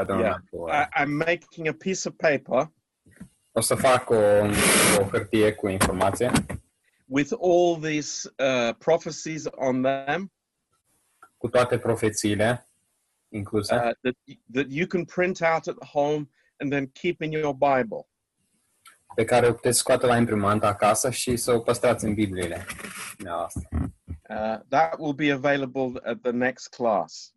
I don't Yeah. know. I, I'm making a piece of paper O să fac o, o hârtie cu informație with all these uh, prophecies on them cu toate profețiile incluse, uh, that, that you can print out at home and then keep in your Bible. pe care o puteți scoate la imprimantă acasă și să o păstrați în Bibliile. Uh, that will be available at the next class.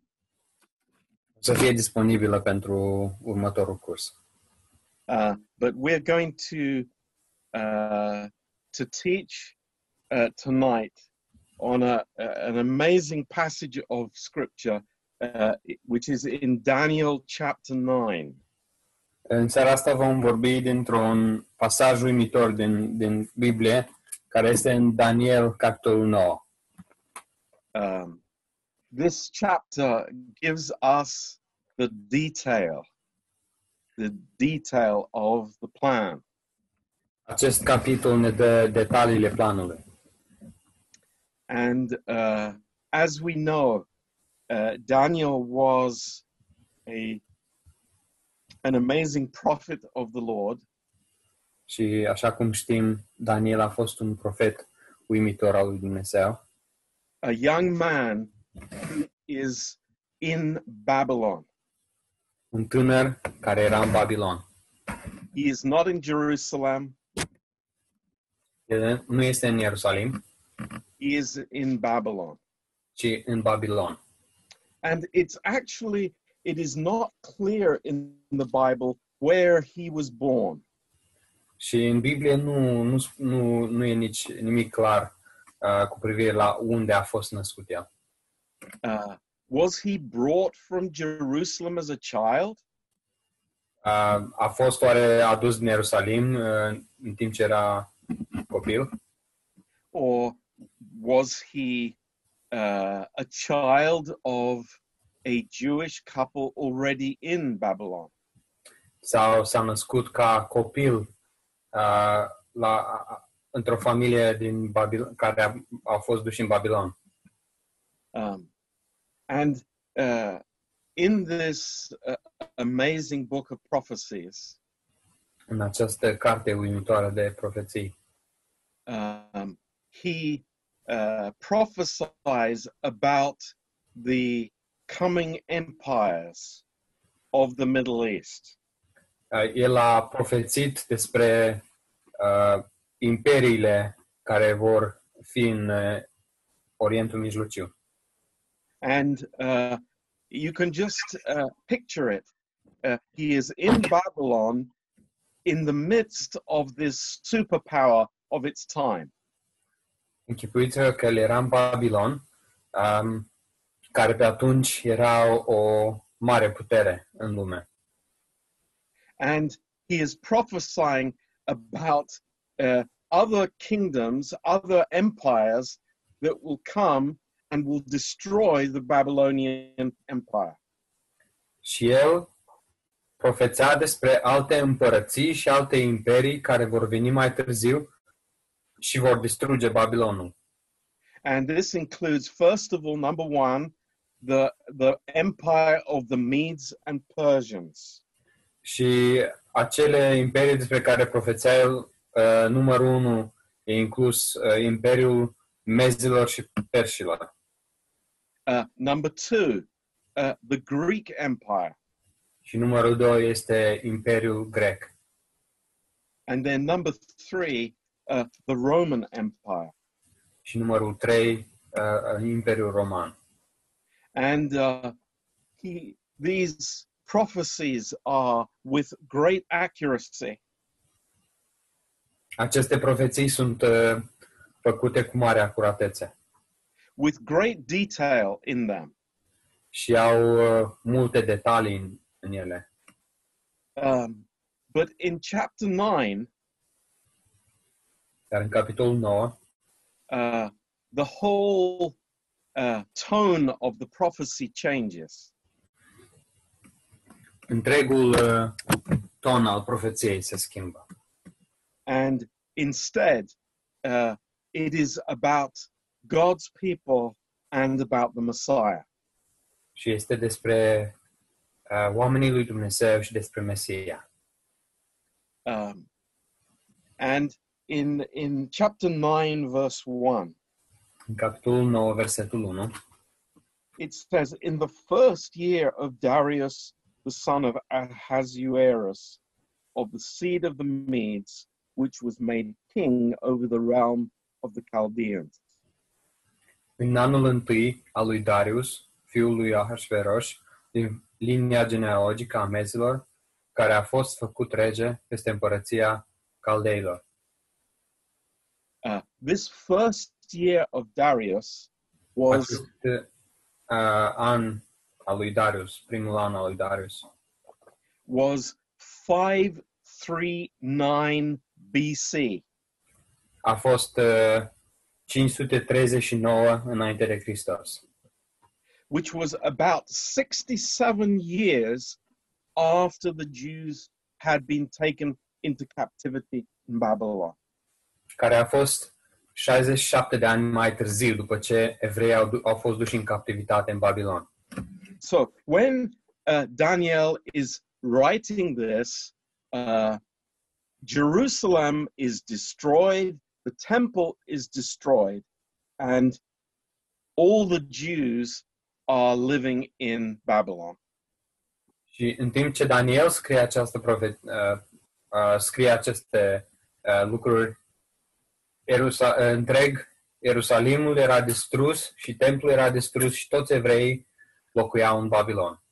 Să fie disponibilă pentru următorul curs. Uh, but we're going to uh, to teach uh, tonight on a, an amazing passage of scripture, uh, which is in Daniel chapter nine. În seara asta vom vorbi dintr-un pasaj uimitor din, din Biblie, care este în Daniel, capitolul 9. Um, this chapter gives us the detail, the detail of the plan. Acest capitol ne dă detaliile planului. And uh, as we know, uh, Daniel was a an amazing prophet of the Lord, Și așa cum știm, Daniel a fost un profet uimitor al lui Dumnezeu, a young man is in Babylon. un tânăr care era în Babilon. He is not in Jerusalem. El nu este în Ierusalim, He is in Babylon. ci în Babilon. And it's actually it is not clear in the Bible where he was born. Și în Biblie nu, nu, nu, nu e nici nimic clar uh, cu privire la unde a fost născut el. Uh, was he brought from Jerusalem as a child? Uh, a fost oare adus din Ierusalim uh, în timp ce era copil? or was he uh, a child of a Jewish couple already in Babylon? Sau s-a născut ca copil uh, la, într-o familie din Babil- care a, a fost duși în Babilon? Um, and uh, in this uh, amazing book of prophecies, În această carte uimitoare de profeții. um, he uh, prophesies about the coming empires of the Middle East. Uh, el a profețit despre uh, imperiile care vor fi în uh, Orientul Mijlociu. And uh, you can just uh, picture it. Uh, he is in Babylon in the midst of this superpower of its time. Închipuiți-vă că el era în Babilon, um, care pe atunci era o, mare putere în lume. And he is prophesying about uh, other kingdoms, other empires that will come and will destroy the Babylonian Empire. Și el profețea despre alte împărății și alte imperii care vor veni mai târziu și vor distruge Babilonul. And this includes, first of all, number one, the, the empire of the Medes and Persians. Și acele imperii despre care profețea el, uh, numărul unu, e inclus uh, Imperiul Mezilor și Perșilor. Uh, number two, uh, the Greek Empire. Și numărul doi este Imperiul Grec. And then number three, uh, the Roman Empire. Și numărul trei, uh, Imperiul Roman. And uh, he, these prophecies are with great accuracy. Aceste profeții sunt uh, făcute cu mare acuratețe with great detail in them. și au uh, multe detalii în, în ele. Um, but in chapter 9, Dar în capitolul 9, uh, the whole uh, tone of the prophecy changes. întregul uh, ton al profeției se schimbă. And instead, uh, it is about God's people and about the Messiah. Și este despre uh, oamenii lui Dumnezeu și despre Mesia. Um, and in, in chapter 9, verse 1, În capitolul 9, versetul 1, it says, In the first year of Darius, the son of Ahasuerus, of the seed of the Medes, which was made king over the realm of the Chaldeans. În anul întâi al lui Darius, fiul lui Ahasveros, din linia genealogică a mezilor, care a fost făcut rege peste împărăția caldeilor. Uh, this first year of Darius was Acest uh, an al lui Darius, primul an al lui Darius, was 539 BC. a fost uh, 539 înainte de Hristos, which was about 67 years after the Jews had been taken into captivity in Babylon. care a fost 67 de ani mai târziu, după ce evreii au, au fost duși în captivitate în Babilon. So when uh, Daniel is writing this, uh, Jerusalem is destroyed, the temple is destroyed, and all the Jews are living in Babylon. Și în timp ce Daniel scrie această profe- uh, uh, scrie aceste uh, lucruri, Ierusa- uh, întreg Ierusalimul era distrus și templul era distrus și toți evreii locuiau în Babilon.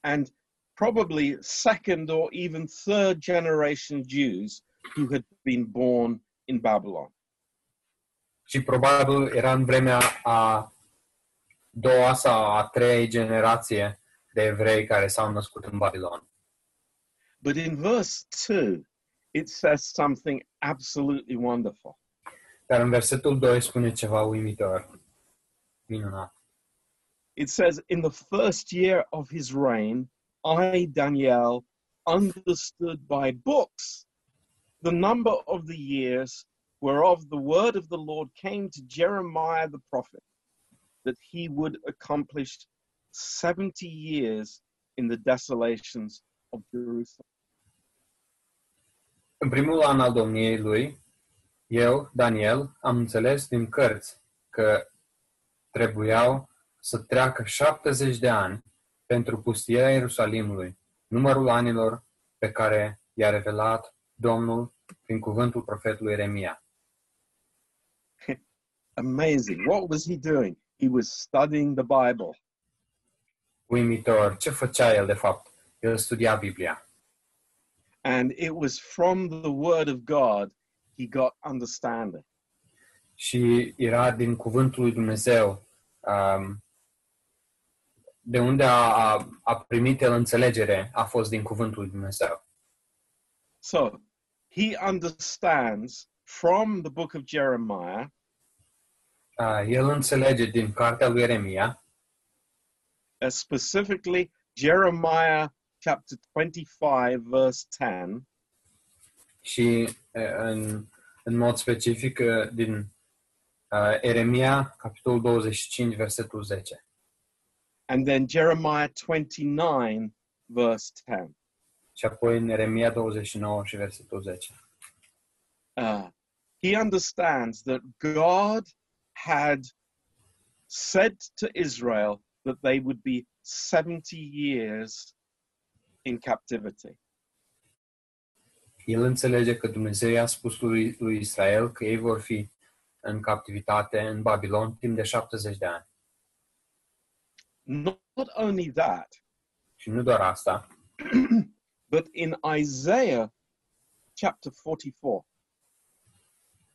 and probably second or even third generation Jews who had been born in Babylon. Și probabil era în vremea a doua sau a treia generație de evrei care s-au născut în Babilon. But in verse 2, it says something absolutely wonderful. Dar în versetul 2 spune ceva uimitor, minunat. It says, In the first year of his reign, I, Daniel, understood by books the number of the years whereof the word of the Lord came to Jeremiah the prophet, that he would accomplish 70 years in the desolations of Jerusalem. În primul an al domniei lui, eu, Daniel, am înțeles din cărți că trebuiau să treacă 70 de ani pentru pustierea Ierusalimului, numărul anilor pe care i-a revelat Domnul prin cuvântul profetului Eremia. Amazing. What was he doing? He was studying the Bible. Uimitor, ce făcea el de fapt? El studia Biblia. And it was from the word of God he got understanding. și era din cuvântul lui Dumnezeu, um, de unde a, a, a primit el înțelegere a fost din cuvântul lui Dumnezeu. So he understands from the book of Jeremiah Uh, el înțelege din cartea lui Eremia, uh, specifically Jeremiah chapter 25, verse 10, și uh, în, în mod specific uh, din uh, Eremia, capitolul 25, versetul 10. and then Jeremiah 29, verse 10. Și apoi în Eremia 29 și versetul 10. Uh, he understands that God had said to Israel that they would be 70 years in captivity. El înțelege că Dumnezeu i-a spus lui, lui Israel că ei vor fi în captivitate în Babilon timp de 70 de ani. Not, not only that, Și nu doar asta, but in Isaiah chapter 44,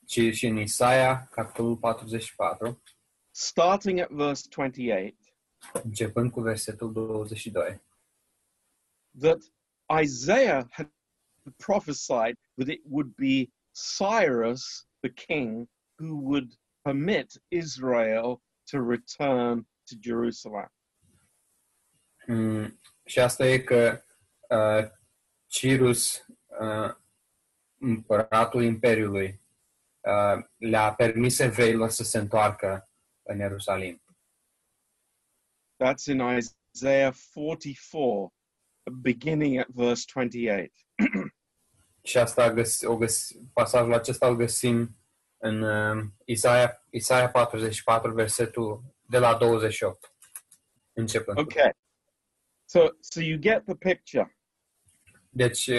ci și în Isaia, capitolul 44, starting at verse 28, începând cu versetul 22, that Isaiah had prophesied that it would be Cyrus the king who would permit Israel to return to Jerusalem. Mm, și asta e că uh, Cirus, uh, împăratul Imperiului, uh, le-a permis evreilor să se întoarcă în Ierusalim. That's in Isaiah 44, beginning at verse 28. Și asta găs- o găs- pasajul acesta îl găsim în uh, Isaia, Isaia 44, versetul de la 28. Începând. Okay. So, so you get the picture. Deci,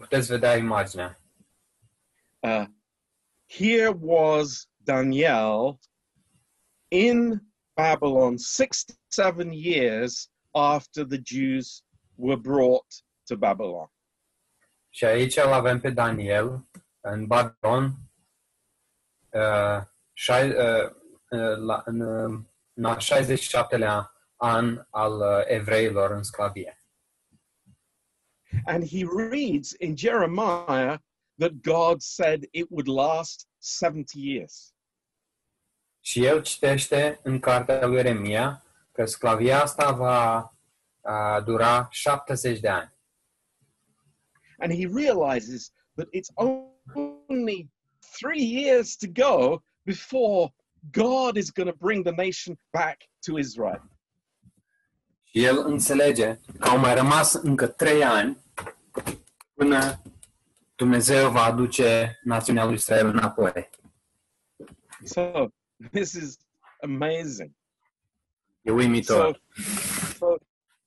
puteți vedea imaginea. Uh, here was Daniel in Babylon 67 years after the Jews were brought to Babylon. Și aici îl avem pe Daniel în Babilon, uh, șai, uh, uh, la, în, uh, în 67-lea an al uh, evreilor în sclavie. And he reads in Jeremiah that God said it would last 70 years. Și el citește în cartea lui Ieremia că sclavia asta va uh, dura 70 de ani. And he realizes that it's only three years to go before God is going to bring the nation back to Israel. Și el înțelege că au mai rămas încă trei ani până Dumnezeu va aduce națiunea lui Israel înapoi. So this is amazing. E uimitor. So, so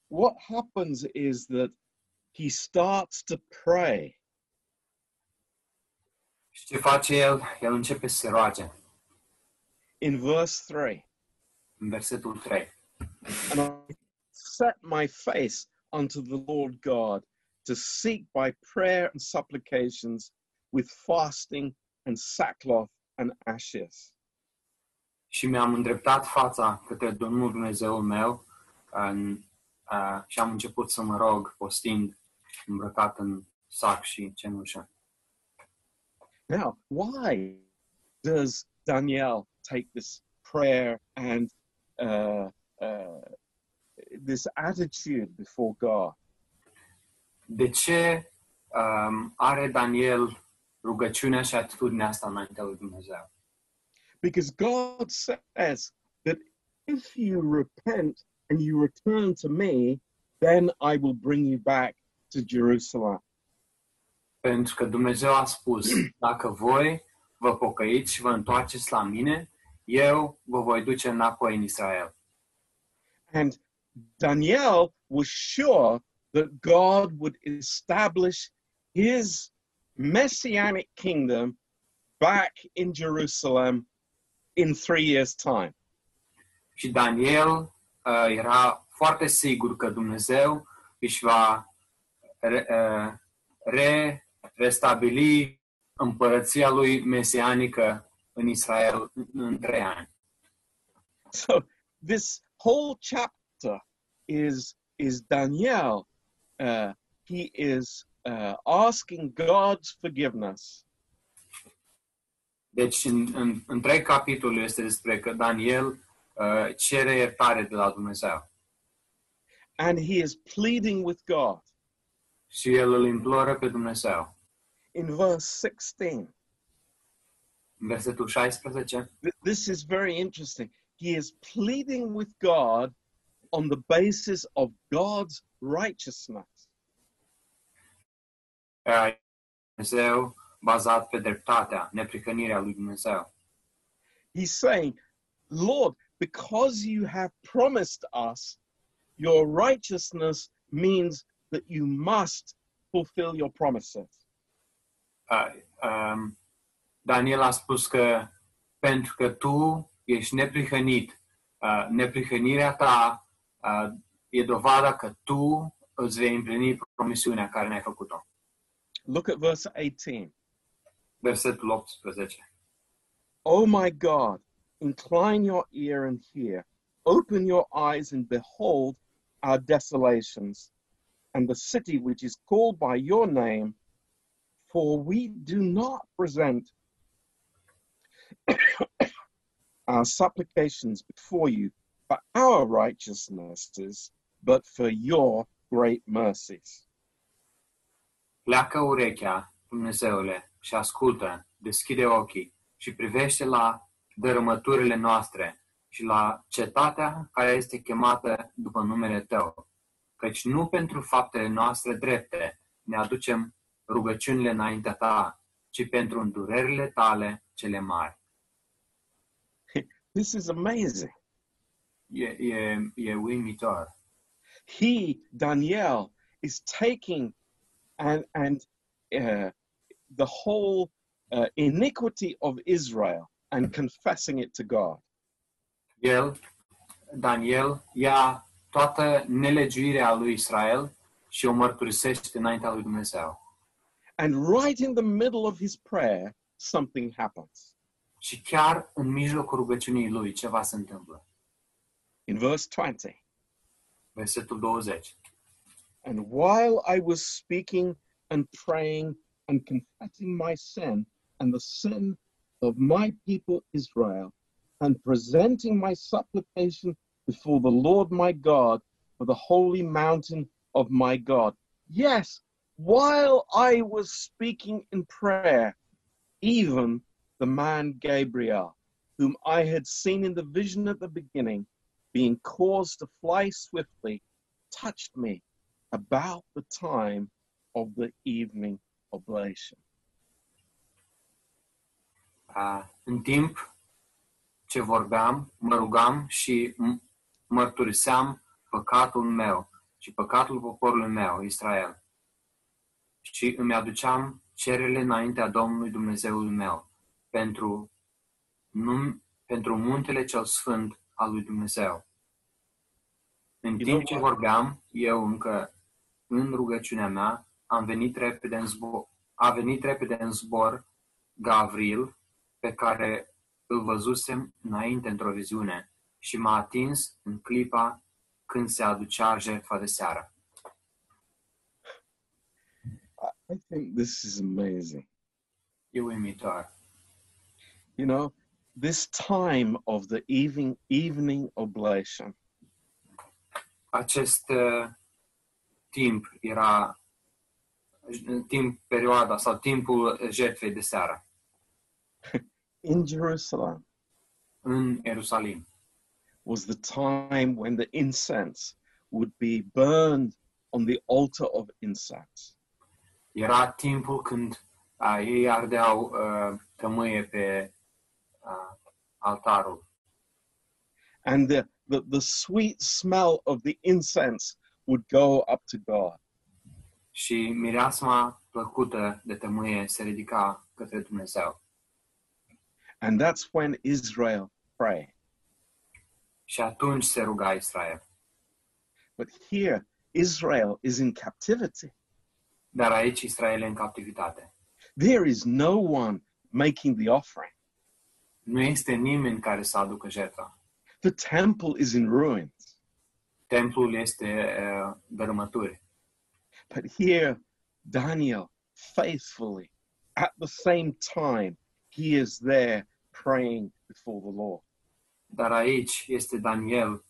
what happens is that he starts to pray. Și ce face el? El începe să se roage in verse 3 în versetul 3. and I set my face unto the Lord God to seek by prayer and supplications with fasting and sackcloth and ashes. Și mi-am îndreptat fața către Domnul Dumnezeul meu în, uh, și am început să mă rog postind îmbrăcat în sac și cenușă. Now, why does Daniel take this prayer and uh, uh, this attitude before God? De ce um, are Daniel rugăciunea și atitudinea asta înaintea lui Dumnezeu? Because God says that if you repent and you return to me, then I will bring you back to Jerusalem. Pentru că Dumnezeu a spus, dacă voi vă pocăiți și vă întoarceți la mine, eu vă voi duce înapoi în Israel. And Daniel was sure that God would establish his messianic kingdom back in Jerusalem in three years' time. Și Daniel uh, era foarte sigur că Dumnezeu își va re, uh, re, restabili împărăția lui mesianică în Israel în, trei ani. So this whole chapter is is Daniel. Uh, he is uh, asking God's forgiveness Deci în, în, întreg capitolul este despre că Daniel uh, cere iertare de la Dumnezeu and he is pleading with God. și el îl imploră pe Dumnezeu. In verse 16, În versetul 16, th- this is very interesting. He is pleading with God on the basis of God's righteousness. Dumnezeu bazat pe dreptatea, neprihănirea lui Dumnezeu. He's saying, Lord, because you have promised us your righteousness means that you must fulfill your promises. Uh, um, Daniel a spus că pentru că tu ești neprihănit, uh, neprihănirea ta uh, e dovada că tu îți vei împlini promisiunea care ne-ai făcut-o. Look at verse 18. Versetul 18. O my God, incline your ear and hear. Open your eyes and behold our desolations and the city which is called by your name. For we do not present our supplications before you but our righteousnesses, but for your great mercies. Pleacă urechea, Dumnezeule, și ascultă, deschide ochii și privește la dărâmăturile noastre și la cetatea care este chemată după numele Tău, căci nu pentru faptele noastre drepte ne aducem rugăciunile înaintea Ta, ci pentru îndurerile Tale cele mari. This is amazing. E, e, e uimitor. He, Daniel, is taking and and uh, the whole uh, iniquity of Israel and confessing it to God. El, Daniel, ia toată nelegiuirea lui Israel și o mărturisește înaintea lui Dumnezeu. And right in the middle of his prayer, something happens. Și chiar în mijlocul rugăciunii lui ceva se întâmplă. In verse 20, Versetul 20. and while I was speaking and praying and confessing my sin and the sin of my people Israel, and presenting my supplication before the Lord my God for the holy mountain of my God. Yes, while I was speaking in prayer, even the man Gabriel, whom I had seen in the vision at the beginning, being caused to fly swiftly, touched me about the time of the evening oblation. În timp ce vorbeam, mă rugam și mărturiseam păcatul meu și păcatul poporului meu, Israel. Și îmi aduceam cererile înaintea Domnului Dumnezeului meu pentru, num, pentru muntele cel sfânt al lui Dumnezeu. În timp ce vorbeam, eu încă în rugăciunea mea, am venit repede în zbor, a venit repede în zbor Gavril, pe care îl văzusem înainte într-o viziune și m-a atins în clipa când se aducea jertfa de seară. I think this is amazing. E uimitor. You know, this time of the evening evening oblation Acest uh, timp era timp, perioada sau timpul jertfei de seară in Jerusalem în Ierusalim. was the time when the incense would be burned on the altar of incense. Era timpul când uh, ei ardeau uh, tămâie pe uh, altarul And the, the, the sweet smell of the incense would go up to God. și mireasma plăcută de tămâie se ridica către Dumnezeu. And that's when Israel prayed. Și atunci se ruga Israel. But here, Israel is in captivity. Dar aici Israel e în captivitate. There is no one making the offering. Nu este nimeni care să aducă jertfa. The temple is in ruins. Templul este uh, dărâmături. But here, Daniel, faithfully, at the same time, he is there praying before the Lord. Dar aici este Daniel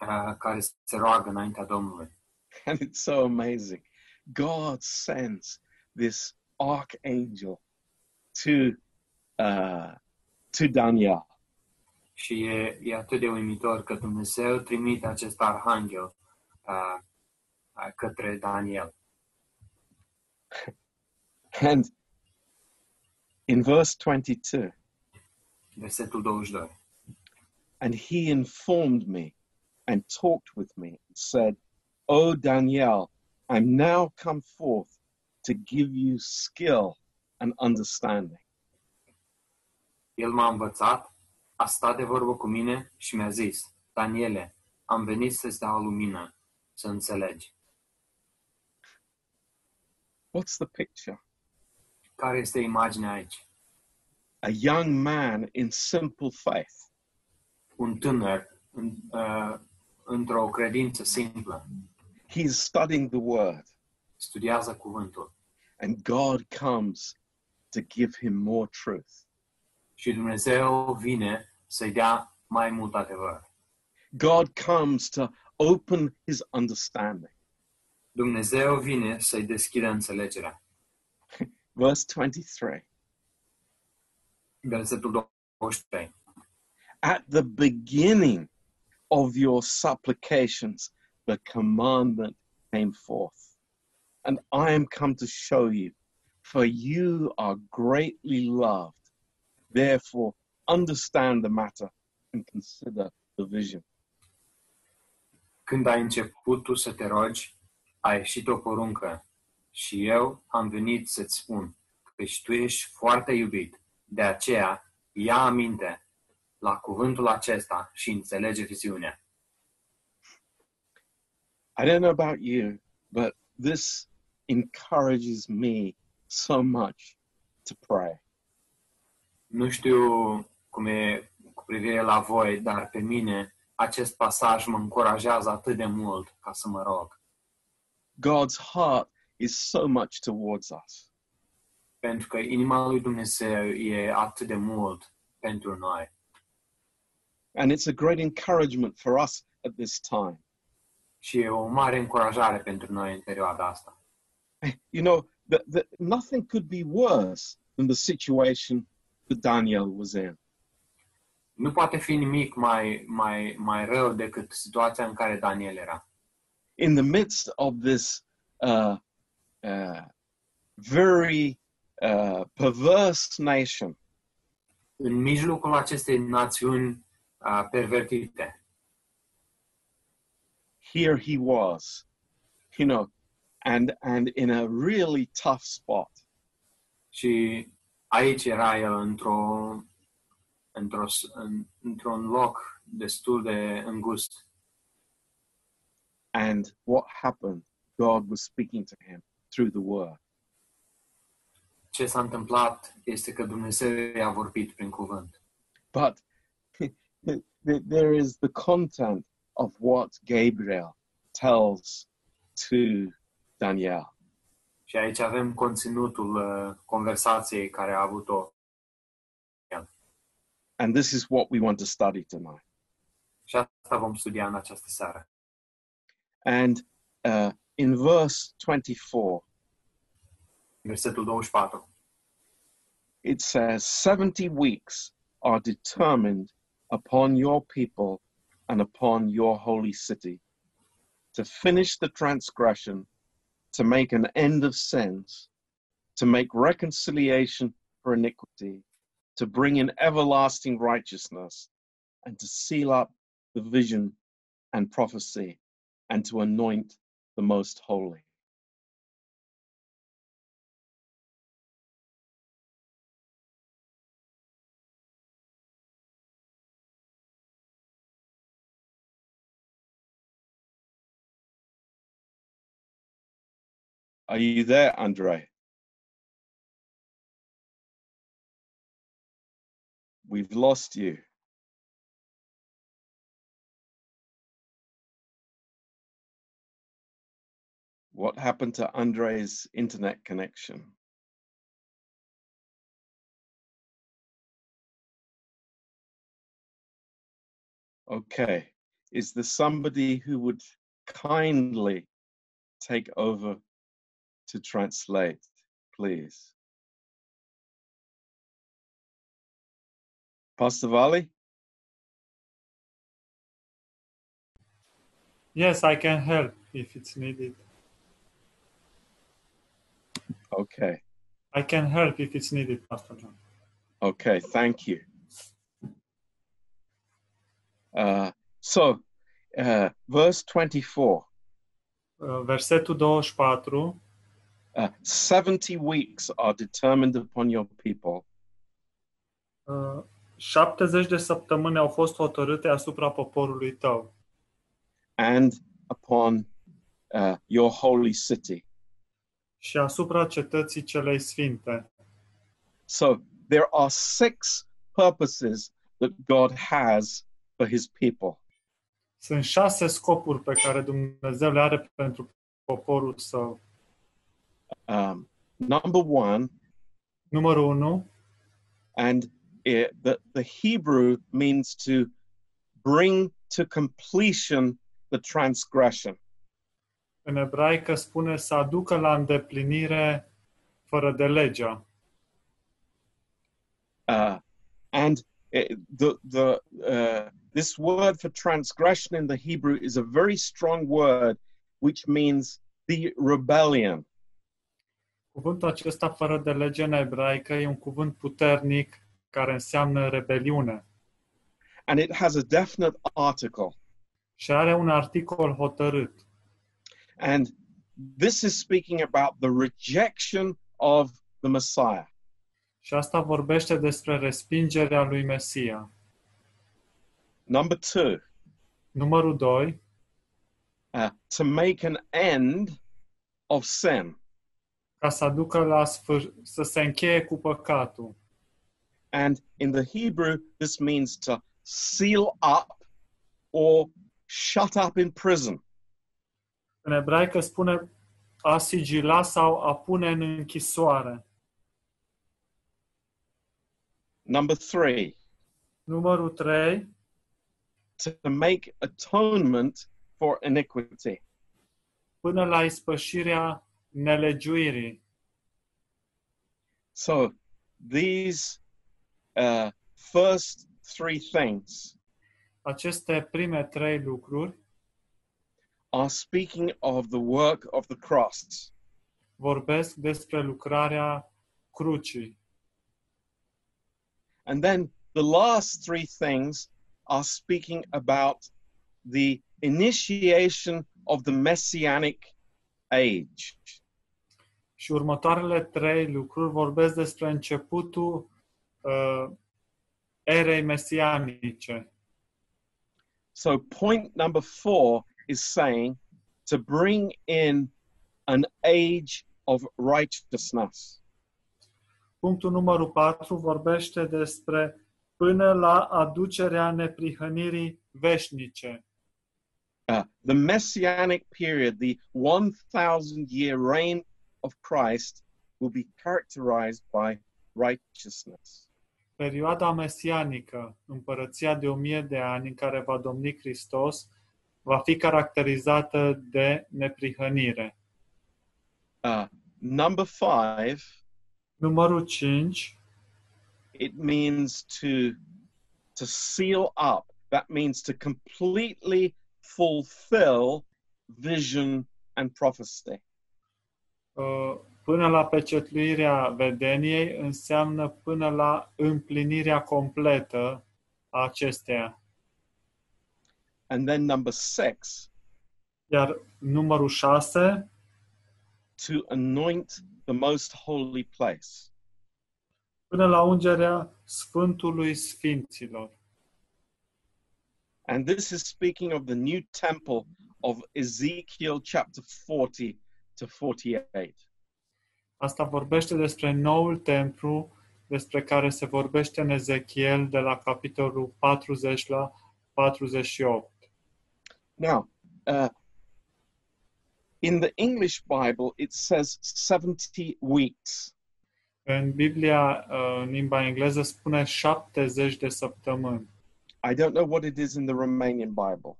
uh, care se roagă înaintea Domnului. And it's so amazing. God sends this archangel to uh, to Daniel, Și e, e atât de uimitor că Dumnezeu trimite acest arhanghel uh, către Daniel. and in verse 22, Versetul 22. and he informed me and talked with me and said, "O Daniel, I'm now come forth to give you skill and understanding." El m-a învățat, a stat de vorbă cu mine și mi-a zis, Daniele, am venit să-ți dau lumină, să înțelegi. What's the picture? Care este imaginea aici? A young man in simple faith Un tânăr în, uh, într-o credință simplă he's studying the word studiază cuvântul and God comes to give him more truth. Și Dumnezeu vine să-i dea mai mult adevăr. God comes to open his understanding. Dumnezeu vine să-i deschidă înțelegerea. Verse 23 Versetul 23. at the beginning of your supplications, the commandment came forth. And I am come to show you, for you are greatly loved. Therefore, understand the matter and consider the vision. Când ai început tu să te rogi, a ieșit o poruncă și eu am venit să-ți spun că tu ești foarte iubit. De aceea, ia aminte la cuvântul acesta și înțelege viziunea. I don't know about you, but this encourages me so much to pray. Nu știu cum e cu privire la voi, dar pe mine acest pasaj mă încurajează atât de mult ca să mă rog. God's heart is so much towards us. Pentru că inima lui Dumnezeu e atât de mult pentru noi. And it's a great encouragement for us at this time. Și e o mare încurajare pentru noi în perioada asta. Eh, you know, that, that nothing could be worse than the situation that Daniel was in. Nu poate fi nimic mai, mai, mai rău decât situația în care Daniel era. In the midst of this uh, uh, very uh, perverse nation, În mijlocul acestei națiuni uh, pervertite, here he was, you know, and and in a really tough spot. și aici era el într-o, într-o, într-un loc destul de îngust. And what happened? God was speaking to him through the word. Ce s-a întâmplat este că Dumnezeu i-a vorbit prin cuvânt. But there is the content of what Gabriel tells to Daniel. Și aici avem conținutul uh, conversației care a avut-o. And this is what we want to study tonight. Și asta vom studia în această seară. And uh, in verse 24, Versetul 24. it says, 70 weeks are determined upon your people and upon your holy city to finish the transgression, to make an end of sins, to make reconciliation for iniquity, to bring in everlasting righteousness, and to seal up the vision and prophecy, and to anoint the most holy. Are you there, Andre? We've lost you. What happened to Andre's internet connection? Okay. Is there somebody who would kindly take over to translate, please? Pastor Vali? Yes, I can help if it's needed. Okay. I can help if it's needed, Pastor John. Okay, thank you. Uh, so, uh, verse 24 Uh, Versetul 24. Uh, 70 weeks are determined upon your people, uh, 70 de săptămâni au fost hotărâte asupra poporului tău and upon uh, your holy city. și asupra cetății celei sfinte. So, there are six purposes that God has for his people. Sunt șase scopuri pe care Dumnezeu le are pentru poporul său. Um, number one, Numărul 1, and it, the, the Hebrew means to bring to completion the transgression. în ebraică spune să aducă la îndeplinire fără de legea. Uh, and it, the the uh, this word for transgression in the Hebrew is a very strong word, which means the rebellion. Cuvântul acesta fără de lege în ebraică e un cuvânt puternic care înseamnă rebeliune and it has a definite article. și are un articol hotărât. And this is speaking about the rejection of the Messiah. Și asta vorbește despre respingerea lui Mesia. Number two, Numărul 2, uh, to make an end of sin. Ca să aducă la sfâr- să se încheie cu păcatul. And in the Hebrew, this means to seal up or shut up in prison. În ebraică spune a sigila sau a pune în închisoare. Number three, Numărul 3, to make atonement for iniquity. până la ispășirea nelegiuirii. So these uh, first three things Aceste prime trei lucruri are speaking of the work of the cross. vorbesc despre lucrarea crucii. And then the last three things are speaking about the initiation of the messianic age. Și următoarele trei lucruri vorbesc despre începutul uh, erei mesianice. So, point number four is saying to bring in an age of righteousness. Punctul numărul 4 vorbește despre până la aducerea neprihănirii veșnice. Uh, the messianic period, the 1,000 year reign of Christ, will be characterized by righteousness. Perioada mesianică, împărăția de o mie de ani în care va domni Hristos, va fi caracterizată de neprihănire. Uh, number five, Numărul 5 it means to to seal up. That means to completely fulfill vision and prophecy. Uh, până la pecetluirea vedeniei înseamnă până la împlinirea completă a acesteia. And then number six, Iar numărul 6 to anoint the most holy place. până la ungerea Sfântului Sfinților. And this is speaking of the new temple of Ezekiel chapter 40 to 48. Asta vorbește despre noul templu despre care se vorbește în Ezechiel de la capitolul 40 la 48. Now, uh, in the English Bible, it says 70 weeks. În Biblia, uh, în limba engleză, spune 70 de săptămâni. I don't know what it is in the Romanian Bible.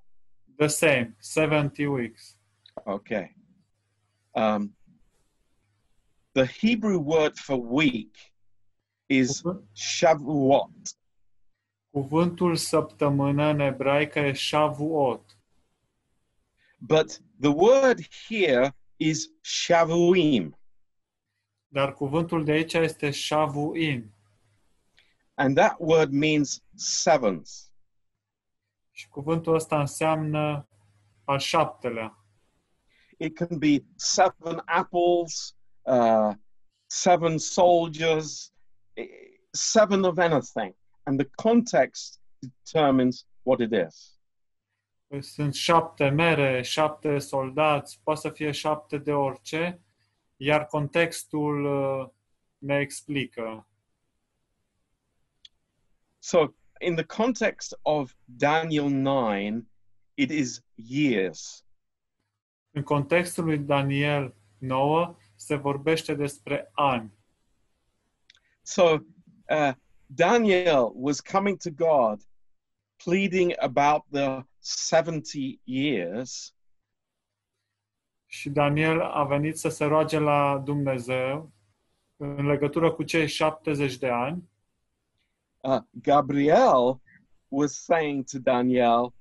The same, 70 weeks. Okay. Um, the Hebrew word for week is Shavuot. Cuvântul săptămână în ebraică e Shavuot, But the word here is Shavuim. dar cuvântul de aici este Shavuim And that word means sevens. și cuvântul ăsta înseamnă al șaptelea. It can be seven apples, uh, seven soldiers, eh, seven of anything. And the context determines what it is. Sunt șapte mere, șapte soldați, poate să fie șapte de orice, iar contextul uh, ne explică. So, in the context of Daniel 9, it is years. În contextul lui Daniel 9 se vorbește despre ani. So, uh, Daniel was coming to God, pleading about the 70 years, Și Daniel a venit să se roage la Dumnezeu în legătură cu cei 70 de ani uh, Gabriel was saying to Daniel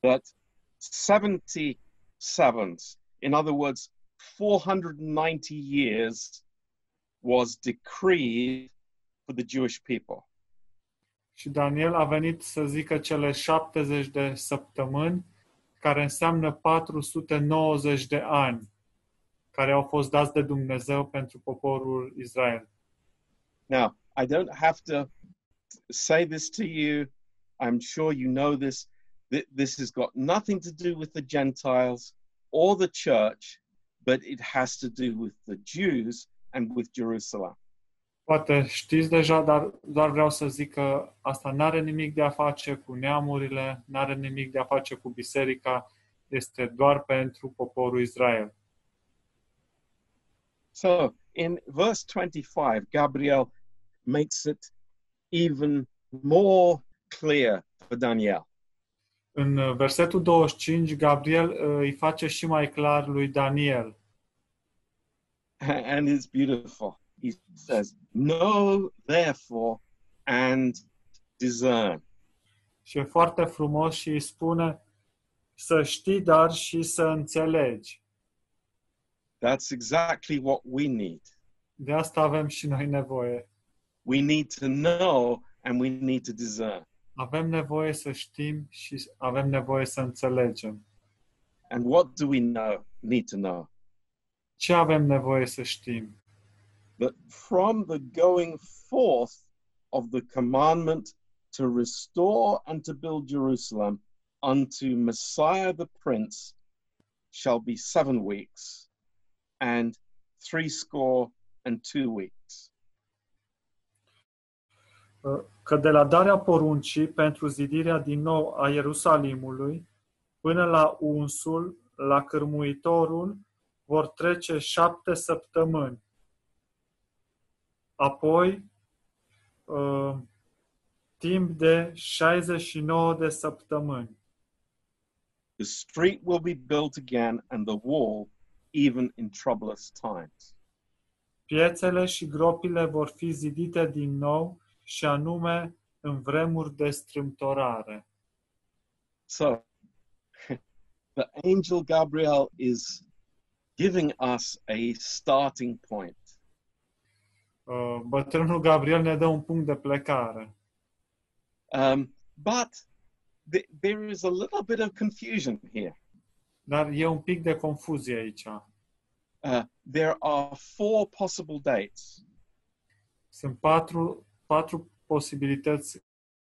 that 70 sevens, in other words, 490 years, was decreed for the Jewish people. Și Daniel a venit să zică cele 70 de săptămâni, care înseamnă 490 de ani, care au fost dați de Dumnezeu pentru poporul Israel. Now, I don't have to say this to you. I'm sure you know this. Th- This has got nothing to do with the Gentiles or the church, but it has to do with the Jews and with Jerusalem. Poate știți deja, dar doar vreau să zic că asta nu are nimic de a face cu neamurile, nu are nimic de a face cu biserica, este doar pentru poporul Israel. So in verse 25, Gabriel makes it even more clear for Daniel. În uh, versetul 25, Gabriel uh, îi face și mai clar lui Daniel. And it's beautiful. He says, Know therefore and discern. Și e foarte frumos și îi spune să știi, dar și să înțelegi. That's exactly what we need. De asta avem și noi nevoie. We need to know and we need to discern. Avem nevoie să știm și avem nevoie să înțelegem. And what do we know? Need to know Ce avem nevoie să știm? that from the going forth of the commandment to restore and to build Jerusalem unto Messiah the Prince shall be seven weeks and threescore and two weeks. Că de la darea poruncii pentru zidirea din nou a Ierusalimului până la unsul, la cârmuitorul, vor trece șapte săptămâni. Apoi, uh, timp de 69 de săptămâni. The street will be built again and the wall even in troublous times. Piețele și gropile vor fi zidite din nou și anume în vremuri de strâmtorare. So the angel Gabriel is giving us a starting point. Uh, Bătrânul Gabriel ne dă un punct de plecare. Um, but th- there is a little bit of confusion here. Dar e un pic de confuzie aici. Uh, there are four possible dates. Sunt patru, patru posibilități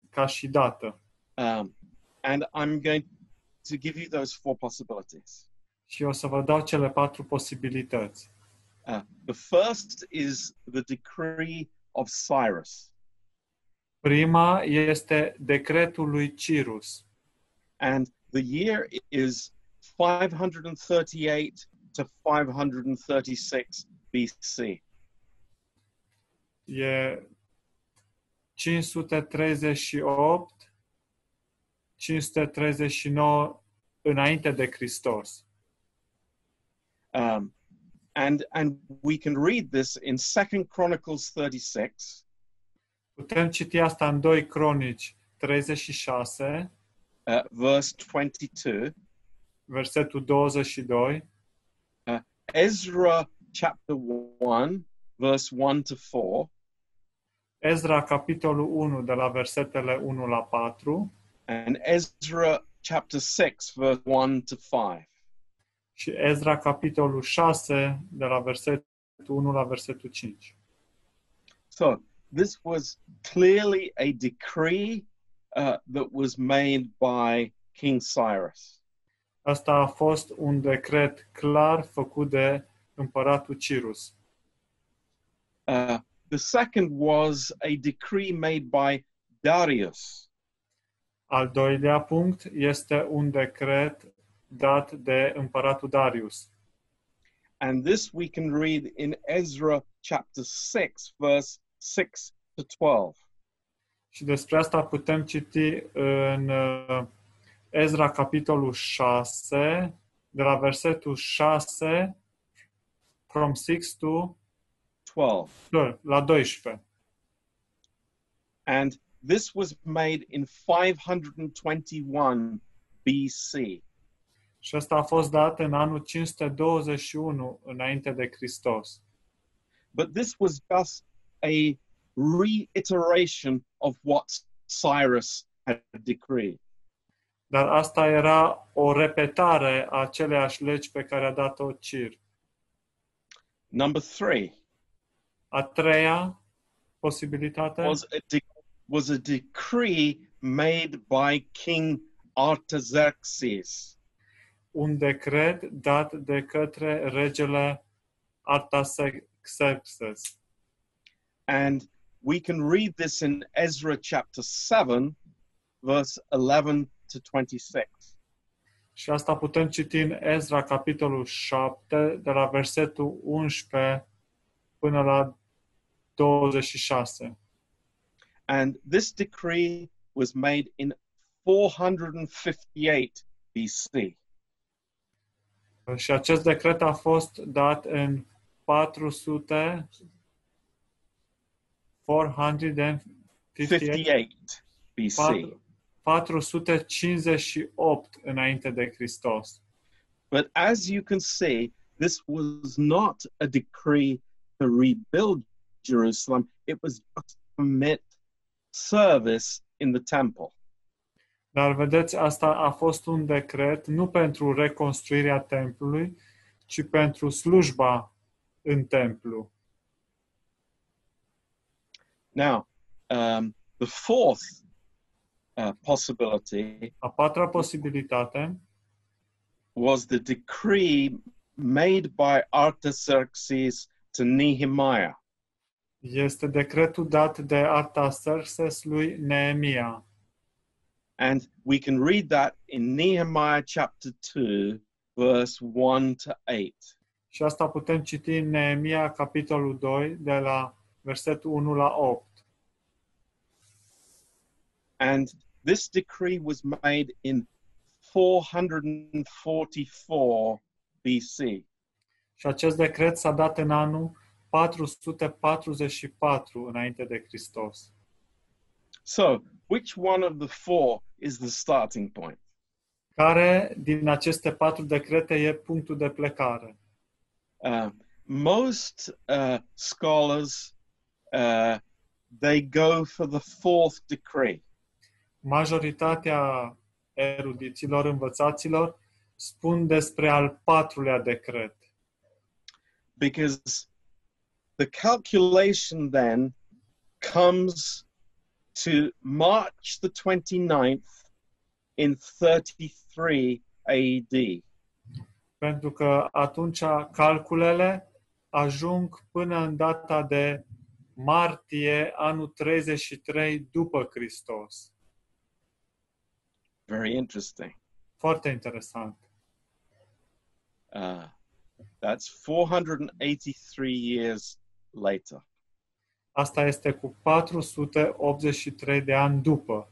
ca și dată. Um, and I'm going to give you those four possibilities. Și o să vă dau cele patru posibilități. Uh, the first is the decree of Cyrus. Prima este decretul lui Cirus and the year is 538 to 536 BC. e 538 539 înainte de Hristos. Um, and and we can read this in Second Chronicles 36, Putem citi asta în 2 Cronici 36, uh, verse 22, versetul 22, Ezra chapter 1, verse 1 to 4, Ezra capitolul 1 de la versetele 1 la 4 and Ezra chapter 6, verse 1 to 5. și Ezra capitolul 6 de la versetul 1 la versetul 5. So this was clearly a decree uh, that was made by King Cyrus. Asta a fost un decret clar făcut de împăratul Cirus. Uh, the second was a decree made by Darius. Al doilea punct este un decret dat de împăratul Darius. And this we can read in Ezra chapter 6, verse 6 to 12. Și despre asta putem citi în uh, Ezra capitolul 6, de la versetul 6, from 6 to 12. 12, la 12. And this was made in 521 BC. Și ăsta a fost dat în anul 521 înainte de Hristos. But this was just a reiteration of what Cyrus had decreed. Dar asta era o repetare a aceleași legi pe care a dat-o Cir. Number three A treia posibilitate was a, de- was a decree made by King Artaxerxes. un decret dat de către regele Artaxerxes. And we can read this in Ezra chapter 7, verse 11 to 26. Și asta putem citi în Ezra, capitolul 7, de la versetul 11 până la 26. And this decree was made in 458 BC. Și acest decret a fost dat în 400 458 58 BC. 458 înainte de Hristos. But as you can see, this was not a decree to rebuild Jerusalem, it was just to permit service in the temple. Dar vedeți, asta a fost un decret nu pentru reconstruirea templului, ci pentru slujba în templu. Now, um, the fourth uh, possibility A patra posibilitate was the decree made by Artaxerxes to Nehemiah. Este decretul dat de Artaxerxes lui Neemia. And we can read that in Nehemiah chapter 2, verse 1 to 8. Și asta putem citi în Neemia, capitolul 2, de la versetul 1 la 8. And this decree was made in 444 BC. Și acest decret s-a dat în anul 444 înainte de Hristos. So, which one of the four is the starting point? Care din aceste patru decrete e punctul de plecare? Uh, most uh, scholars uh, they go for the fourth decree. Majoritatea erudiților, învățaților, spun despre al patrulea decret. because the calculation then comes to March the 29th in 33 AD. Pentru că atunci calculele ajung până în data de martie anul 33 după Hristos. Very interesting. Foarte interesant. Uh, that's 483 years later. Asta este cu 483 de ani după.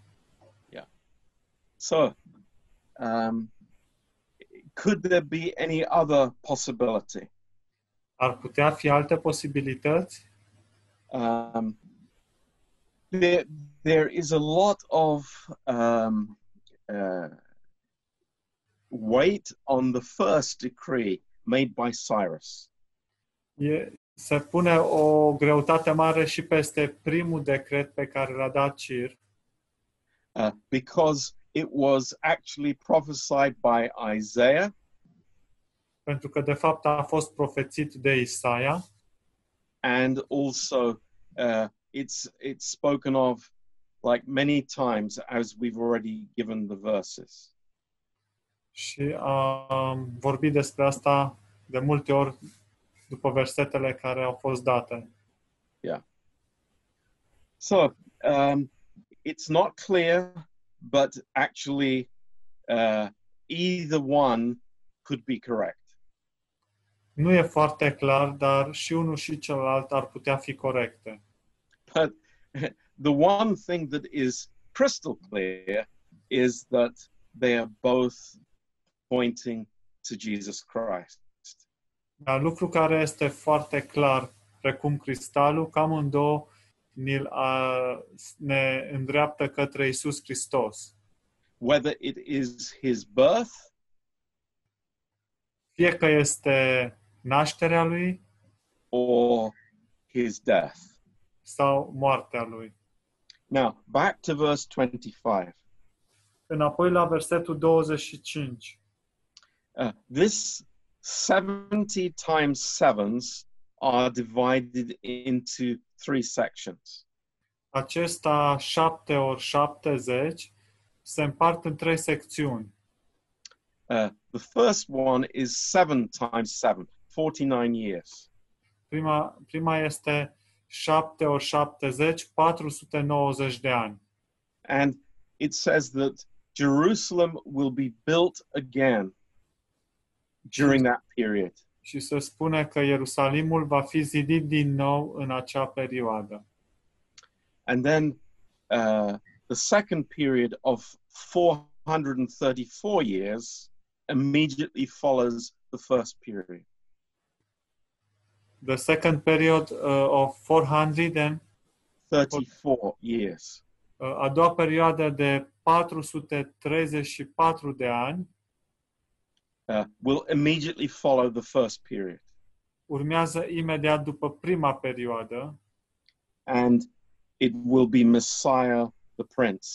So, um, could there be any other possibility? Ar putea fi alte posibilități? um, there, there is a lot of um, uh, weight on the first decree made by Cyrus. E, se pune o greutate mare și peste primul decret pe care l-a dat Cir, uh, because it was actually prophesied by Isaiah. Pentru că de fapt a fost profețit de Isaia. And also uh, it's it's spoken of like many times as we've already given the verses. și am vorbit despre asta de multe ori după versetele care au fost date. So um, it's not clear, but actually, uh, either one could be correct. Nu e foarte clar, dar și unul și celălalt ar putea fi corecte. But the one thing that is crystal clear is that they are both pointing to Jesus Christ. Dar lucru care este foarte clar, precum cristalul, că amândouă ni ne îndreaptă către Isus Hristos. whether it is his birth, Fie că este nașterea lui or his death. sau moartea lui. Now, back to verse 25. Înapoi la versetul 25. Uh, this 70 times sevens are divided into three sections. Acesta 7 ori 70 se împart în trei secțiuni. Uh, the first one is seven times seven, 49 years. Prima, prima este 7 ori 70, 490 de ani. And it says that Jerusalem will be built again during that period. Și se spune că Ierusalimul va fi zidit din nou în acea perioadă. And then uh, the second period of 434 years immediately follows the first period. The second period uh, of 400 and 34 years. uh, a doua perioadă de 434 de ani uh, will immediately follow the first period. urmează imediat după prima perioadă And it will be Messiah the Prince.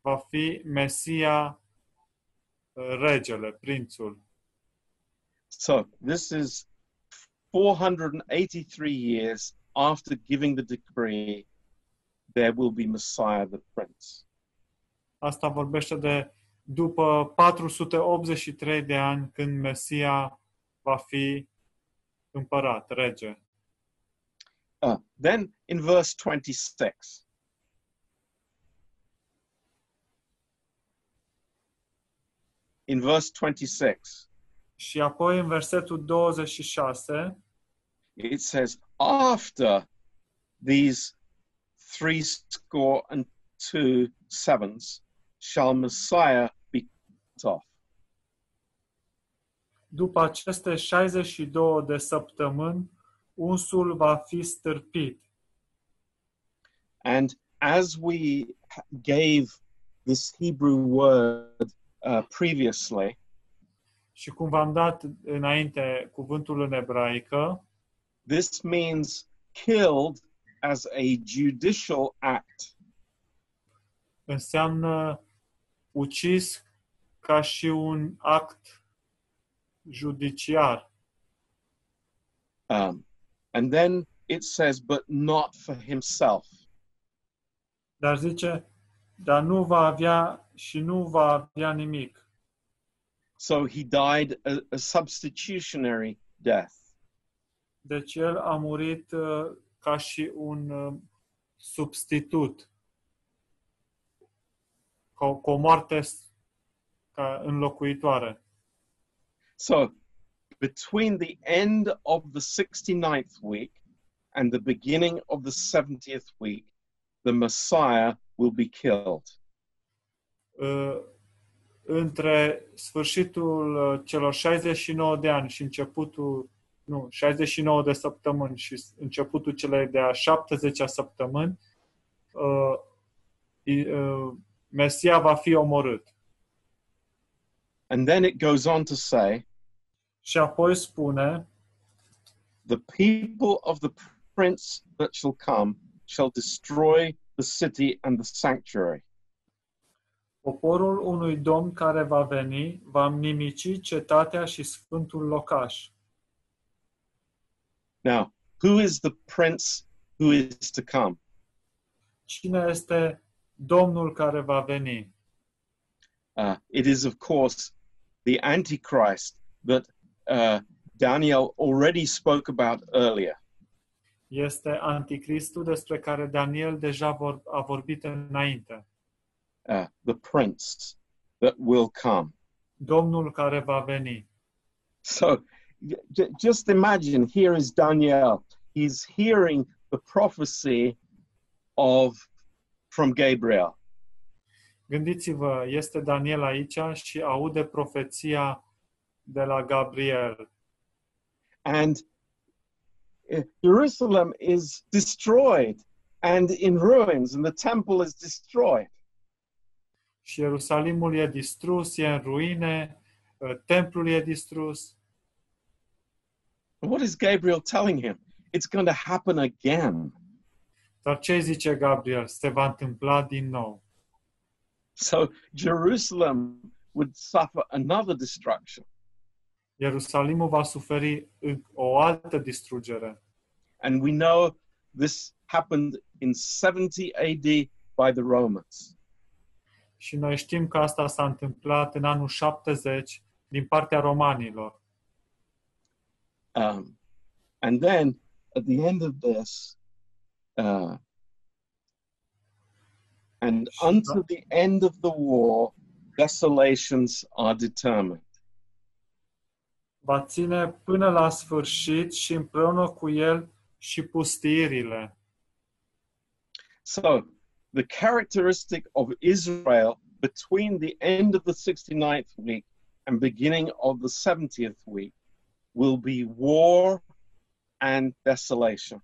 va fi Mesia uh, regele, prințul. So this is 483 years after giving the decree, there will be Messiah the Prince. Asta vorbește de după 483 de ani când Mesia va fi împărat, rege. Uh, then in verse 26, in verse 26, Și apoi în versetul 26 it says, after these three score and two sevens shall Messiah be cut off. După aceste 62 de săptămâni, unsul va fi stârpit. And as we gave this Hebrew word uh, previously, Și cum v-am dat înainte cuvântul în ebraică, this means killed as a judicial act. înseamnă ucis ca și un act judiciar. Um, and then it says, but not for himself. Dar zice, dar nu va avea și nu va avea nimic. So he died a, a substitutionary death. Deci el a murit uh, ca și un uh, substitut, ca o, cu o moarte s- ca înlocuitoare. So between the end of the 69th week and the beginning of the 70th week, the Messiah will be killed. Uh, între sfârșitul uh, celor 69 de ani și începutul, nu, 69 de săptămâni și s- începutul celei de-a 70-a săptămâni, uh, i- uh, Mesia va fi omorât. And then it goes on to say, Și apoi spune, the people of the prince that shall come shall destroy the city and the sanctuary. poporul unui domn care va veni va nimici cetatea și sfântul locaș. Now, who is the prince who is to come? Cine este domnul care va veni? Uh, it is, of course, the Antichrist that uh, Daniel already spoke about earlier. Este anticristul despre care Daniel deja vor, a vorbit înainte. Uh, the prince that will come. Domnul care va veni. So just imagine here is Daniel. He's hearing the prophecy of from Gabriel. Gândiți-vă, este Daniel aici și aude profeția de la Gabriel. And uh, Jerusalem is destroyed and in ruins, and the temple is destroyed. Și Ierusalimul e distrus, e în ruine, uh, templul e distrus. What is Gabriel telling him? It's going to happen again. Dar ce zice Gabriel? Se va întâmpla din nou. So Jerusalem would suffer another destruction. Ierusalimul va suferi o altă distrugere. And we know this happened in 70 AD by the Romans. Și noi știm că asta s-a întâmplat în anul 70 din partea romanilor. Um, and then at the end of this, uh, and until the end of the war, desolations are determined. Va ține până la sfârșit și împreună cu el și pustiirile. So, the characteristic of Israel between the end of the 69th week and beginning of the 70th week will be war and desolation.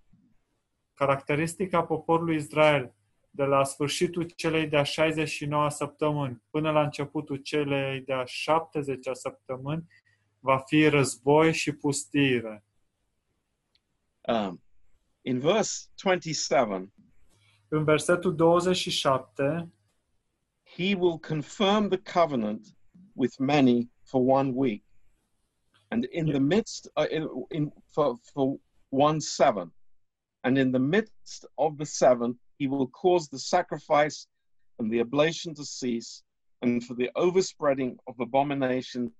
Caracteristica poporului Israel de la sfârșitul celei de-a 69 săptămâni până la începutul celei de-a 70 săptămâni va fi război și pustiire. Um, in verse 27, În versetul 27, he will confirm the covenant with many for one week. And in the midst, uh, in, in for, for one seven, and in the midst of the seven, he will cause the sacrifice and the oblation to cease, and for the overspreading of abominations,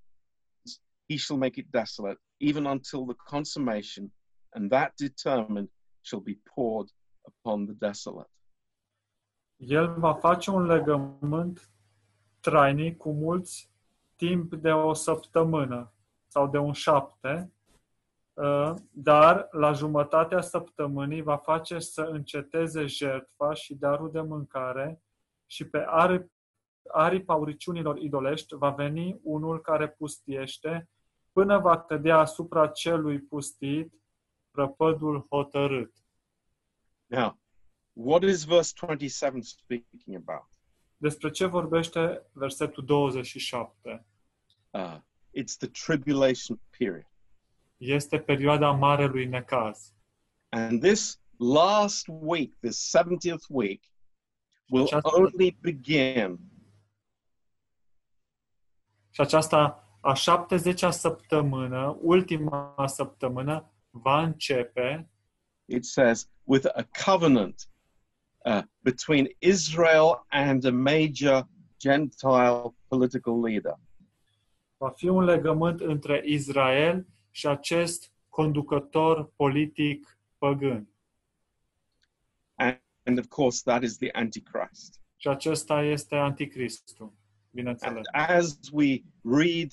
he shall make it desolate, even until the consummation, and that determined shall be poured upon the desolate. el va face un legământ trainic cu mulți timp de o săptămână sau de un șapte, dar la jumătatea săptămânii va face să înceteze jertfa și darul de mâncare și pe aripi, aripa uriciunilor idolești va veni unul care pustiește până va cădea asupra celui pustit prăpădul hotărât. Now, what is verse 27 speaking about? Despre ce vorbește versetul 27? Uh, it's the tribulation period. Este perioada marelui necaz. And this last week, this 70th week, will Just- only begin Și aceasta a 70-a săptămână, ultima săptămână, va începe, it says, with a covenant uh, between Israel and a major Gentile political leader. va fi un legământ între Israel și acest conducător politic păgân. And, and of course, that is the Antichrist. Și acesta este anticristul, bineînțeles. And as we read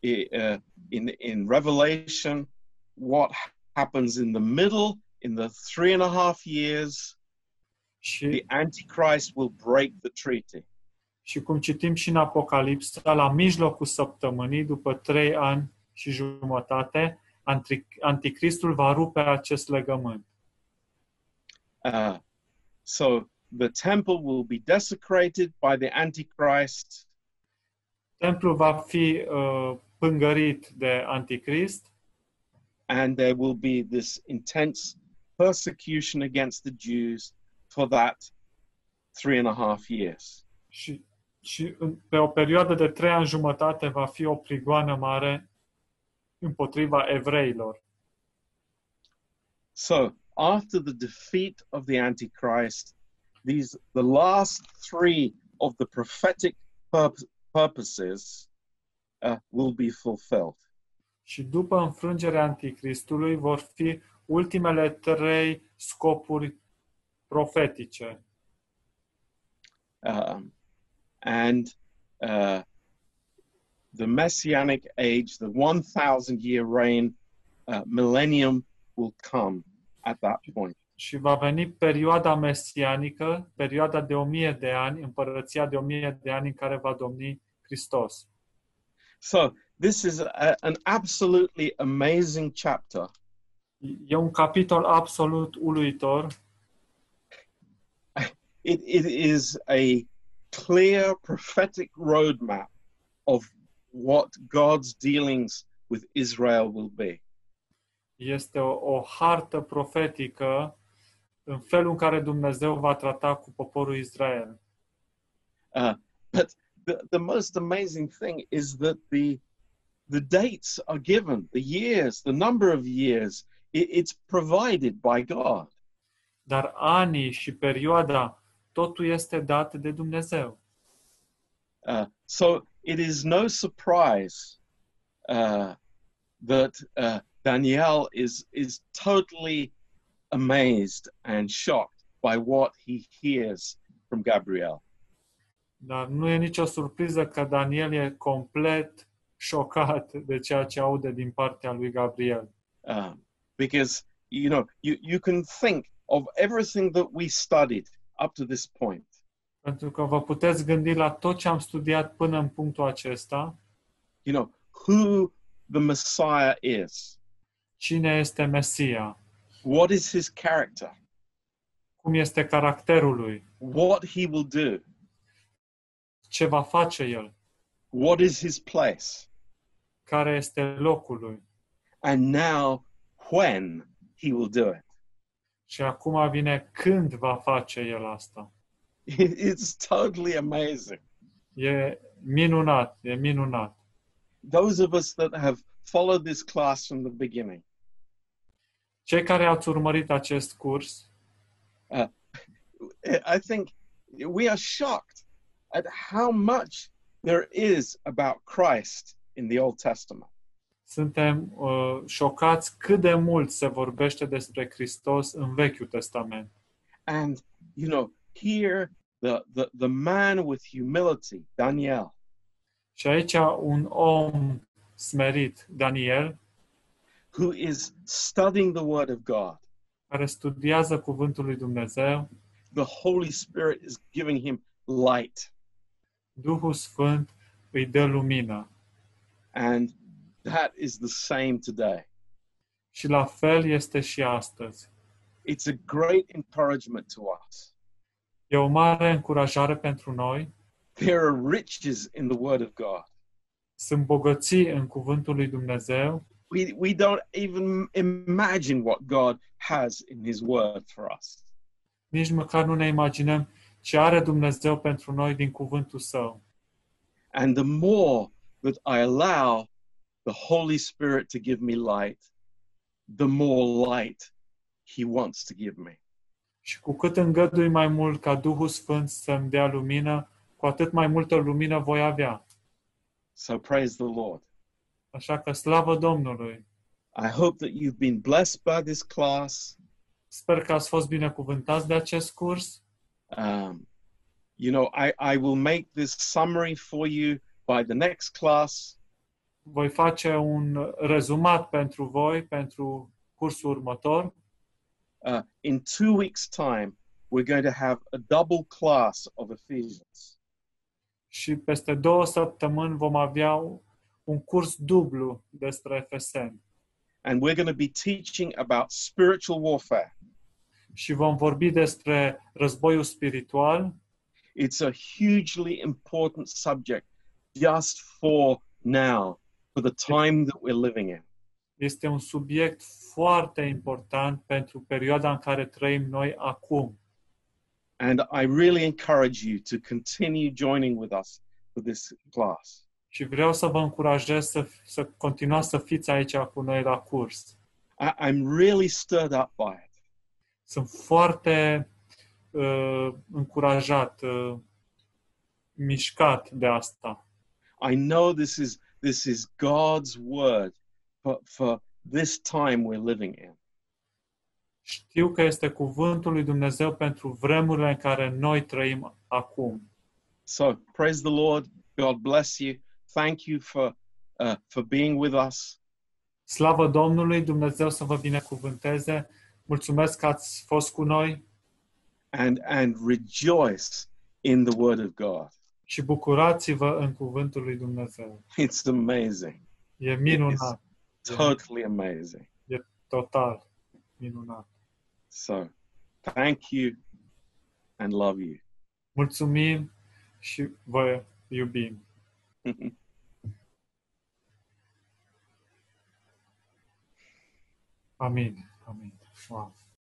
i- uh, in, in Revelation what happens in the middle, in the three and a half years, Și, the Antichrist will break the treaty. și cum citim și în Apocalipsa, la mijlocul săptămânii, după trei ani și jumătate, anti- anticristul va rupe acest legământ. Uh, so the temple will be desecrated by the Antichrist, Templul va fi uh, pângărit de anticrist and there will be this intense persecution against the Jews for that three and a half years. și, și în- pe o perioadă de trei ani jumătate va fi o prigoană mare împotriva evreilor. So after the defeat of the Antichrist, these the last three of the prophetic purp- purposes uh, will be fulfilled. Și după înfrângerea anticristului vor fi ultimele trei scopuri profetice. Um, and uh, the messianic age, the 1,000 year reign, uh, millennium will come at that point. Și va veni perioada mesianică, perioada de o mie de ani, împărăția de o mie de ani în care va domni Hristos. So this is a, an absolutely amazing chapter. E un capitol absolut uluitor it, it is a clear prophetic roadmap of what God's dealings with Israel will be. Este o, o hartă profetică în felul în care Dumnezeu va trata cu poporul Israel. Uh, but the, the most amazing thing is that the the dates are given, the years, the number of years. It, it's provided by God. Dar anii și perioada, totul este dat de Dumnezeu. Uh, so it is no surprise uh, that uh, Daniel is is totally amazed and shocked by what he hears from Gabriel. Dar nu e nicio surpriză că Daniel e complet șocat de ceea ce aude din partea lui Gabriel. Um, because you know you, you can think of everything that we studied up to this point. Pentru că vă puteți gândi la tot ce am studiat până în punctul acesta, You know who the Messiah is, cine este Mesia, what is his character, cum este caracterul lui, what he will do, ce va face el, what is his place, care este locul lui. and now when he will do it. Și acum vine când va face el asta. It's totally amazing. E minunat, e minunat. Those of us that have followed this class from the beginning, Cei care ați urmărit acest curs, I think we are shocked at how much there is about Christ in the Old Testament. suntem uh, șocați cât de mult se vorbește despre Hristos în Vechiul Testament. And, you know, here the, the, the man with humility, Daniel, Și aici un om smerit, Daniel, who is studying the Word of God, care studiază cuvântul lui Dumnezeu, the Holy Spirit is giving him light. Duhul Sfânt îi dă lumină. And that is the same today. Și la fel este și astăzi. It's a great encouragement to us. E o mare încurajare pentru noi. There are riches in the Word of God. Sunt bogății în cuvântul lui Dumnezeu. We, we don't even imagine what God has in His Word for us. Nici măcar nu ne imaginăm ce are Dumnezeu pentru noi din cuvântul său. And the more that I allow the Holy Spirit to give me light, the more light He wants to give me. Și cu cât îngădui mai mult ca Duhul Sfânt să-mi dea lumină, cu atât mai multă lumină voi avea. So praise the Lord. Așa că slavă Domnului! I hope that you've been blessed by this class. Sper că ați fost binecuvântați de acest curs. Um, you know, I, I will make this summary for you by the next class. Voi face un rezumat pentru voi, pentru cursul următor. Uh, in two weeks' time, we're going to have a double class of Ephesians. Și peste două săptămâni vom avea un curs dublu despre Efeseni. And we're going to be teaching about spiritual warfare. Și vom vorbi despre războiul spiritual. It's a hugely important subject just for now, for the time that we're living in. Este un subiect foarte important pentru perioada în care trăim noi acum. And I really encourage you to continue joining with us for this class. Și vreau să vă încurajez să, să continuați să fiți aici cu noi la curs. I, I'm really stirred up by it. Sunt foarte uh, încurajat, uh, mișcat de asta. I know this is this is God's word for, for this time we're living in. Știu că este cuvântul lui Dumnezeu pentru vremurile în care noi trăim acum. So praise the Lord. God bless you. Thank you for uh, for being with us. Slavă Domnului, Dumnezeu să vă binecuvânteze. Mulțumesc că ați fost cu noi and and rejoice in the word of God. și bucurați-vă în cuvântul lui Dumnezeu. It's amazing. E minunat, Totally amazing. total minunat. So thank you. and love you. Mulțumim și vă iubim. Amin. Amin. Wow.